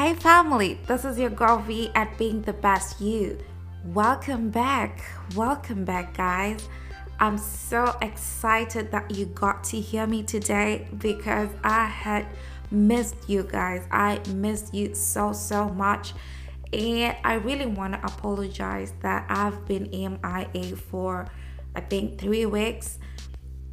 Hey family, this is your girl V at Being the Best You. Welcome back. Welcome back, guys. I'm so excited that you got to hear me today because I had missed you guys. I missed you so, so much. And I really want to apologize that I've been MIA for I think three weeks.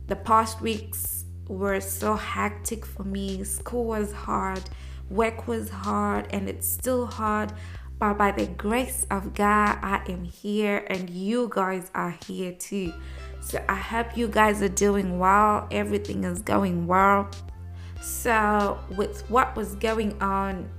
The past weeks were so hectic for me. School was hard, work was hard, and it's still hard. But by the grace of God, I am here, and you guys are here too. So I hope you guys are doing well. Everything is going well. So, with what was going on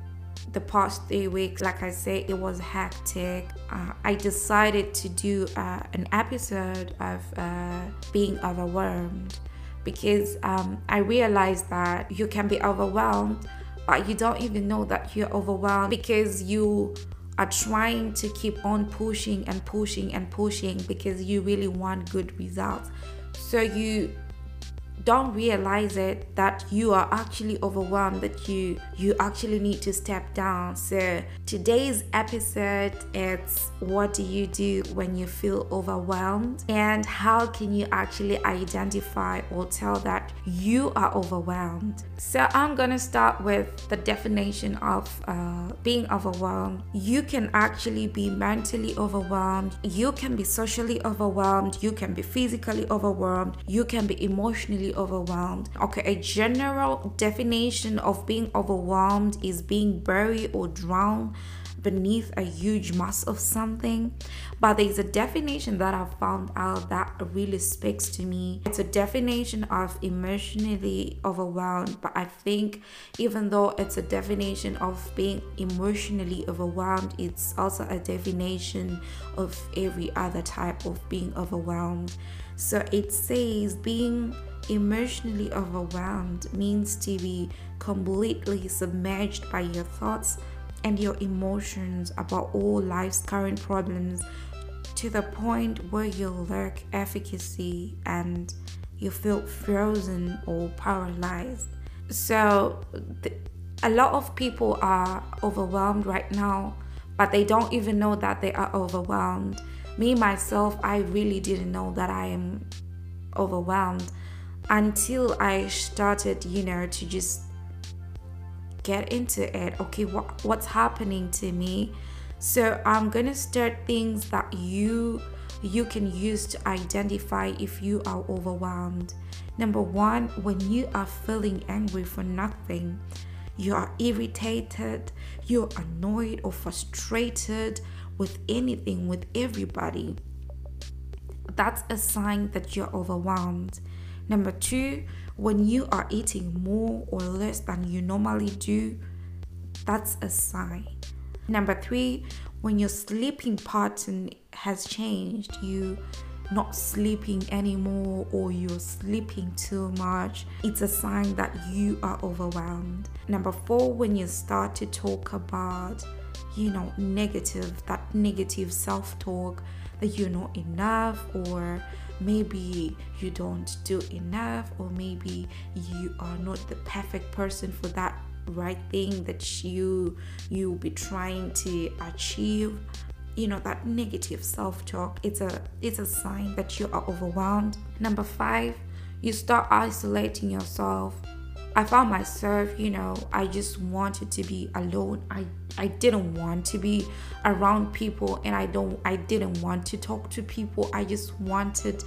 the past three weeks, like I said, it was hectic. Uh, I decided to do uh, an episode of uh, being overwhelmed because um, I realized that you can be overwhelmed, but you don't even know that you're overwhelmed because you are trying to keep on pushing and pushing and pushing because you really want good results. So you don't realize it that you are actually overwhelmed that you you actually need to step down so today's episode it's what do you do when you feel overwhelmed? And how can you actually identify or tell that you are overwhelmed? So i'm gonna start with the definition of uh, being overwhelmed. You can actually be mentally overwhelmed. You can be socially overwhelmed. You can be physically overwhelmed. You can be emotionally overwhelmed. Okay, a general definition of being overwhelmed is being buried or drowned beneath a huge mass of something. But there's a definition that I found out that really speaks to me. It's a definition of emotionally overwhelmed, but I think even though it's a definition of being emotionally overwhelmed, it's also a definition of every other type of being overwhelmed. So it says being emotionally overwhelmed means to be completely submerged by your thoughts and your emotions about all life's current problems to the point where you lack efficacy and you feel frozen or paralyzed. So, th- a lot of people are overwhelmed right now, but they don't even know that they are overwhelmed me myself i really didn't know that i am overwhelmed until i started you know to just get into it. Okay what what's happening to me? So i'm gonna start things that you you can use to identify if you are overwhelmed. Number one when you are feeling angry for nothing you are irritated you're annoyed or frustrated with anything, with everybody, that's a sign that you're overwhelmed. Number two, when you are eating more or less than you normally do, that's a sign. Number three, when your sleeping pattern has changed, you not sleeping anymore or you're sleeping too much, it's a sign that you are overwhelmed. Number four, when you start to talk about you know negative that negative self-talk that you're not enough or maybe you don't do enough or maybe you are not the perfect person for that right thing that you you'll be trying to achieve. You know that negative self-talk it's a it's a sign that you are overwhelmed. Number five you start isolating yourself I found myself, you know, I just wanted to be alone. I I didn't want to be around people and I don't I didn't want to talk to people. I just wanted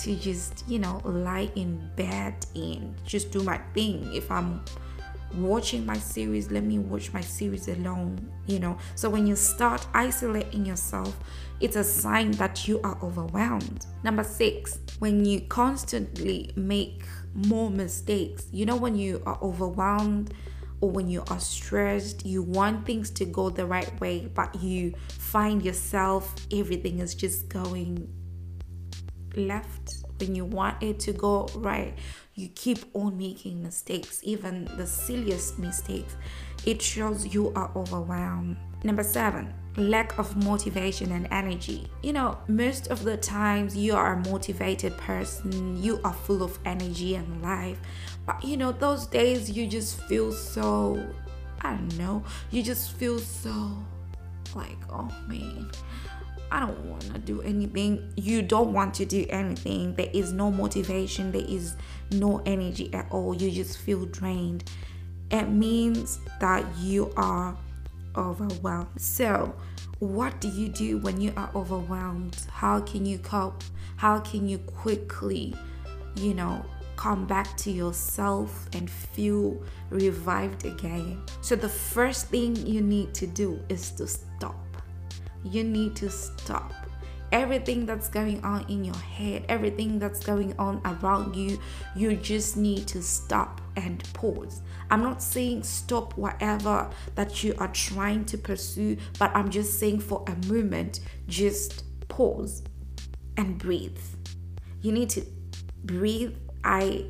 to just, you know, lie in bed and just do my thing. If I'm watching my series, let me watch my series alone, you know. So when you start isolating yourself, it's a sign that you are overwhelmed. Number 6, when you constantly make more mistakes. You know, when you are overwhelmed or when you are stressed, you want things to go the right way, but you find yourself, everything is just going left when you want it to go right. You keep on making mistakes, even the silliest mistakes. It shows you are overwhelmed. Number seven, lack of motivation and energy. You know, most of the times you are a motivated person, you are full of energy and life, but you know, those days you just feel so I don't know, you just feel so like, oh man, I don't want to do anything. You don't want to do anything. There is no motivation, there is no energy at all. You just feel drained. It means that you are overwhelmed. So, what do you do when you are overwhelmed? How can you cope? How can you quickly, you know, come back to yourself and feel revived again? So, the first thing you need to do is to stop. You need to stop everything that's going on in your head, everything that's going on around you, you just need to stop and pause. I'm not saying stop whatever that you are trying to pursue, but I'm just saying for a moment, just pause and breathe. You need to breathe. I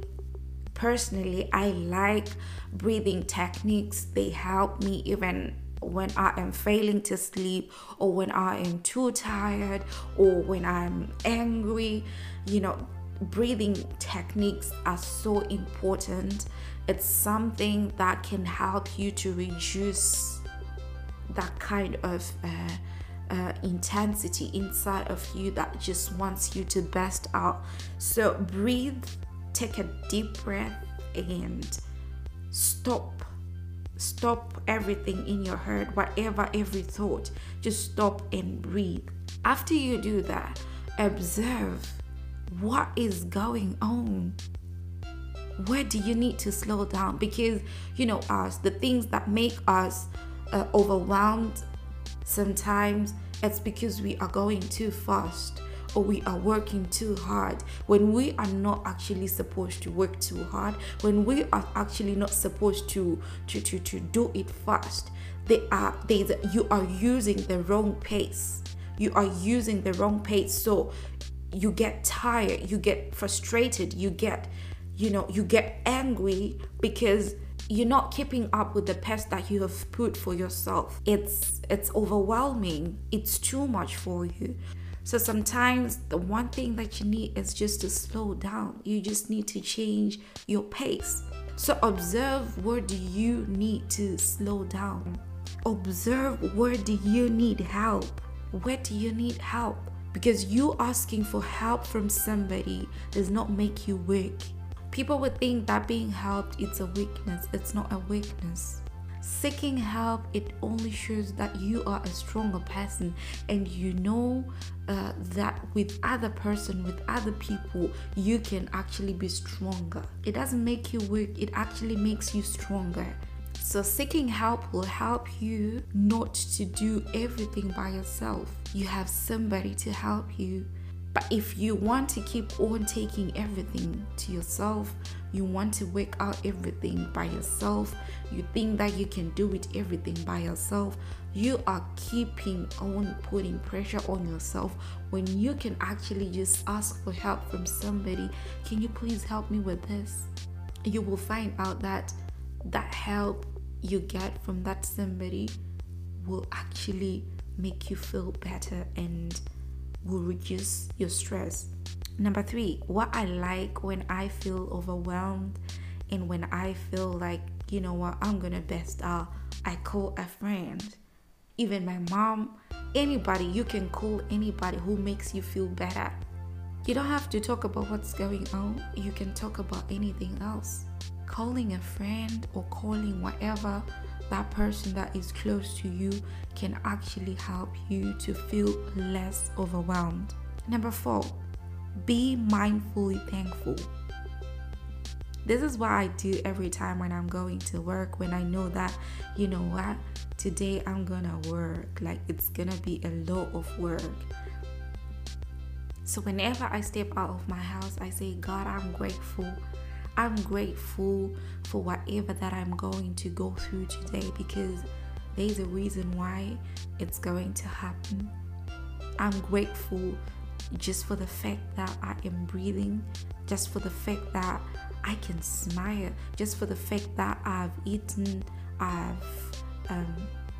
personally I like breathing techniques. They help me even when I am failing to sleep or when I am too tired or when I'm angry. You know, breathing techniques are so important. It's something that can help you to reduce that kind of uh, uh, intensity inside of you that just wants you to burst out. So breathe, take a deep breath, and stop Stop everything in your head, whatever, every thought. Just stop and breathe. After you do that, observe what is going on. Where do you need to slow down? Because, you know, us, the things that make us uh, overwhelmed sometimes it's because we are going too fast or we are working too hard when we are not actually supposed to work too hard when we are actually not supposed to to to, to do it fast they are they you are using the wrong pace. You are using the wrong pace. So you get tired you get frustrated you get you know you get angry because you're not keeping up with the pace that you have put for yourself. It's it's overwhelming. It's too much for you so sometimes the one thing that you need is just to slow down. You just need to change your pace. So observe where do you need to slow down? Observe where do you need help? Where do you need help? Because you asking for help from somebody does not make you weak. People would think that being helped it's a weakness. It's not a weakness seeking help it only shows that you are a stronger person and you know uh, that with other person with other people you can actually be stronger. It doesn't make you weak it actually makes you stronger. So seeking help will help you not to do everything by yourself. You have somebody to help you. But if you want to keep on taking everything to yourself, you want to work out everything by yourself, you think that you can do it everything by yourself, you are keeping on putting pressure on yourself when you can actually just ask for help from somebody. Can you please help me with this? You will find out that that help you get from that somebody will actually make you feel better and will reduce your stress. Number three, what I like when I feel overwhelmed and when I feel like, you know what, I'm gonna best out, I call a friend. Even my mom, anybody, you can call anybody who makes you feel better. You don't have to talk about what's going on, you can talk about anything else. Calling a friend or calling whatever that person that is close to you can actually help you to feel less overwhelmed. Number four, be mindfully thankful. This is what I do every time when I'm going to work, when I know that, you know what, today I'm gonna work, like it's gonna be a lot of work. So, whenever I step out of my house, I say, God, I'm grateful I'm grateful for whatever that I'm going to go through today because there's a reason why it's going to happen. I'm grateful just for the fact that I am breathing, just for the fact that I can smile, just for the fact that I've eaten, I've um,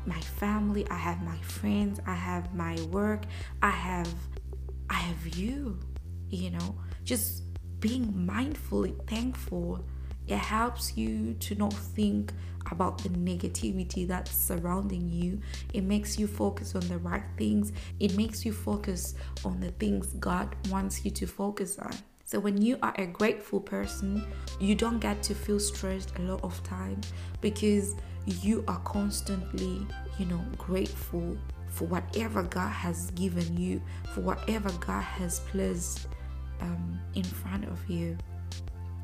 my family, I have my friends, I have my work, I have I have you, you know, just being mindfully thankful It helps you to not think about the negativity that's surrounding you. It makes you focus on the right things. It makes you focus on the things God wants you to focus on. So when you are a grateful person, you don't get to feel stressed a lot of times because you are constantly, you know, grateful for whatever God has given you, for whatever God has placed um, in front of you.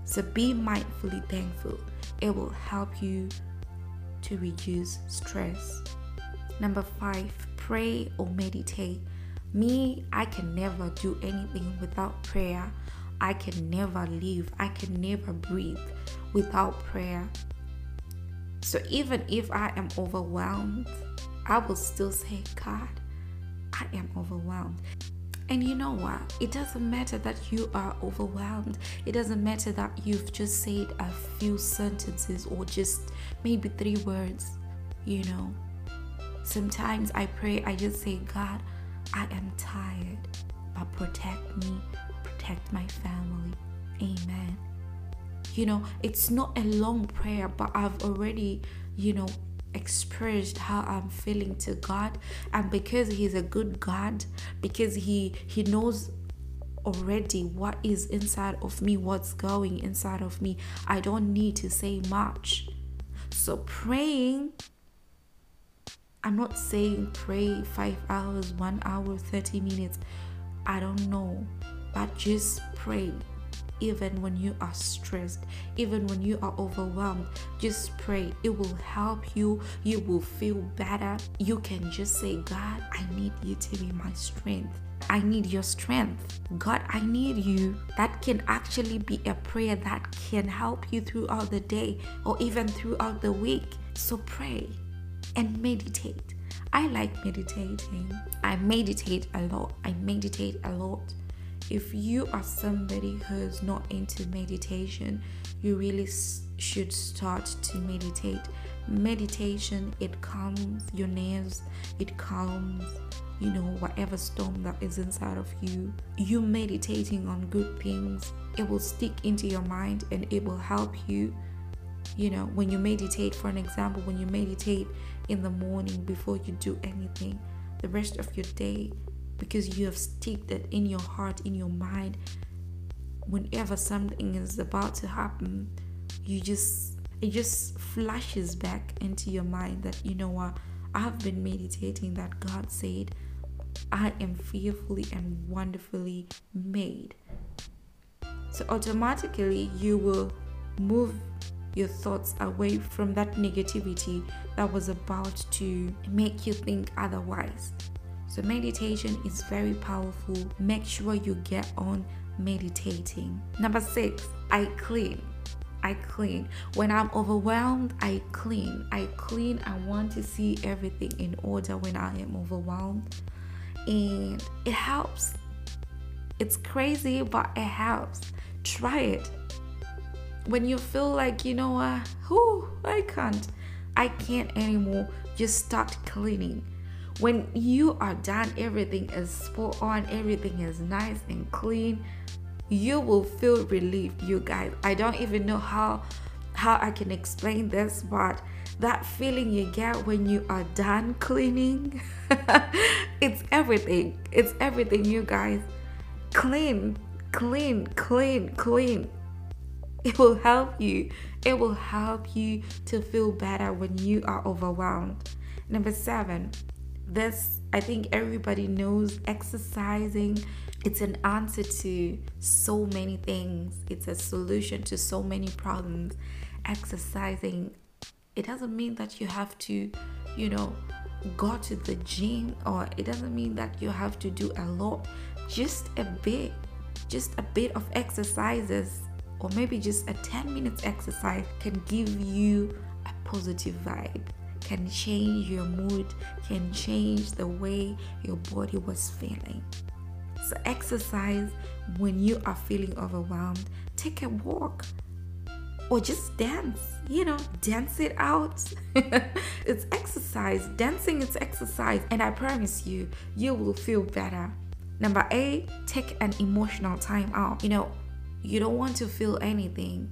So be mindfully thankful. It will help you to reduce stress. Number five, pray or meditate. Me, I can never do anything without prayer. I can never live, I can never breathe without prayer. So even if I am overwhelmed, I will still say, God, I am overwhelmed. And you know what? It doesn't matter that you are overwhelmed. It doesn't matter that you've just said a few sentences or just maybe three words, you know. Sometimes I pray, I just say, God, I am tired, but protect me, protect my family. Amen. You know, it's not a long prayer, but I've already, you know, expressed how I'm feeling to God. And because he's a good God because he he knows already what is inside of me what's going inside of me I don't need to say much. So praying I'm not saying pray 5 hours 1 hour 30 minutes. I don't know but just pray even when you are stressed, even when you are overwhelmed. Just pray. It will help you. You will feel better. You can just say, God, I need you to be my strength. I need your strength. God, I need you. That can actually be a prayer that can help you throughout the day or even throughout the week. So pray and meditate. I like meditating. I meditate a lot. I meditate a lot if you are somebody who's not into meditation, you really should start to meditate. Meditation, it calms your nerves, it calms, you know, whatever storm that is inside of you. You meditating on good things, it will stick into your mind and it will help you. You know, when you meditate, for an example, when you meditate in the morning before you do anything, the rest of your day because you have sticked it in your heart, in your mind. Whenever something is about to happen, you just it just flashes back into your mind that you know what I've been meditating that God said I am fearfully and wonderfully made. So automatically you will move your thoughts away from that negativity that was about to make you think otherwise. So, meditation is very powerful. Make sure you get on meditating. Number six, I clean. I clean. When I'm overwhelmed, I clean. I clean. I want to see everything in order when I am overwhelmed. And it helps. It's crazy, but it helps. Try it. When you feel like, you know what, whoo, I can't, I can't anymore, just start cleaning when you are done, everything is spot on, everything is nice and clean, you will feel relieved, you guys. I don't even know how how I can explain this, but that feeling you get when you are done cleaning, it's everything. It's everything, you guys. Clean, clean, clean, clean. It will help you. It will help you to feel better when you are overwhelmed. Number seven, this i think everybody knows exercising it's an answer to so many things. It's a solution to so many problems. Exercising it doesn't mean that you have to you know go to the gym or it doesn't mean that you have to do a lot. Just a bit just a bit of exercises or maybe just a 10 minutes exercise can give you a positive vibe can change your mood, can change the way your body was feeling. So, exercise when you are feeling overwhelmed, take a walk or just dance, you know, dance it out. it's exercise. Dancing is exercise, and I promise you, you will feel better. Number eight, take an emotional time out. You know, you don't want to feel anything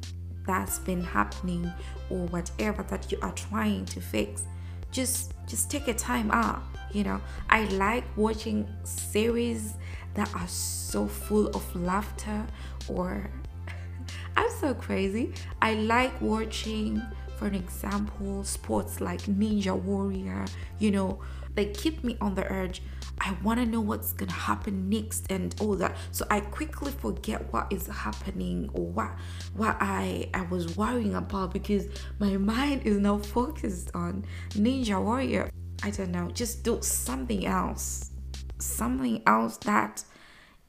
that's been happening or whatever that you are trying to fix just just take a time out you know. I like watching series that are so full of laughter or i'm so crazy. I like watching for an example sports like ninja warrior you know they keep me on the edge I want to know what's going to happen next and all that. So I quickly forget what is happening or what what I I was worrying about because my mind is now focused on Ninja Warrior. I don't know, just do something else. Something else that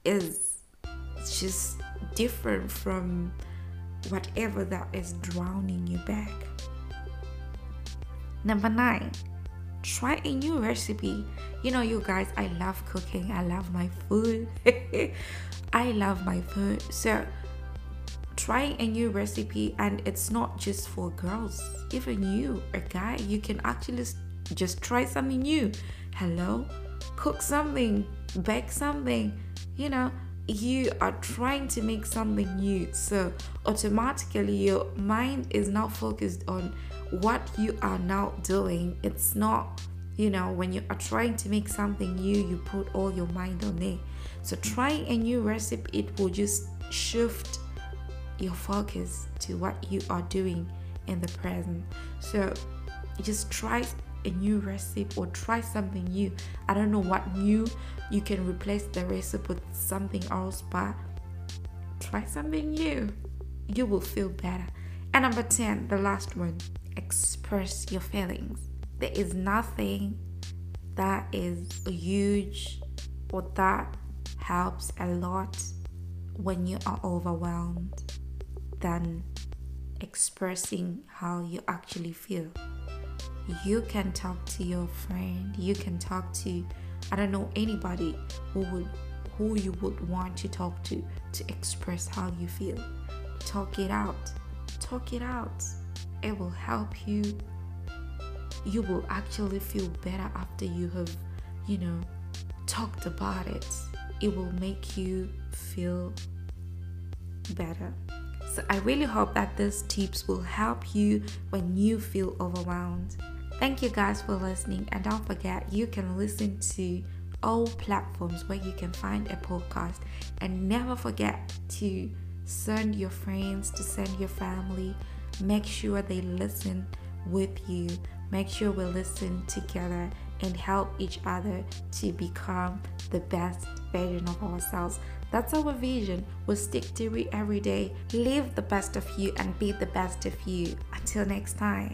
is just different from whatever that is drowning you back. Number 9 try a new recipe. You know, you guys, I love cooking, I love my food. I love my food. So, try a new recipe, and it's not just for girls, even you, a guy, you can actually just try something new. Hello, cook something, bake something, you know. You are trying to make something new, so automatically your mind is now focused on what you are now doing it's not you know when you are trying to make something new you put all your mind on it. So trying a new recipe it will just shift your focus to what you are doing in the present. So just try a new recipe or try something new. I don't know what new you can replace the recipe with something else but try something new. You will feel better. And number 10 the last one express your feelings. There is nothing that is huge or that helps a lot when you are overwhelmed than expressing how you actually feel. You can talk to your friend, you can talk to I don't know anybody who would who you would want to talk to to express how you feel. Talk it out. Talk it out it will help you. You will actually feel better after you have you know talked about it. It will make you feel better. So i really hope that these tips will help you when you feel overwhelmed. Thank you guys for listening and don't forget you can listen to all platforms where you can find a podcast. And never forget to send your friends to send your family make sure they listen with you. Make sure we listen together and help each other to become the best version of ourselves. That's our vision. We'll stick to it every day. Live the best of you and be the best of you. Until next time.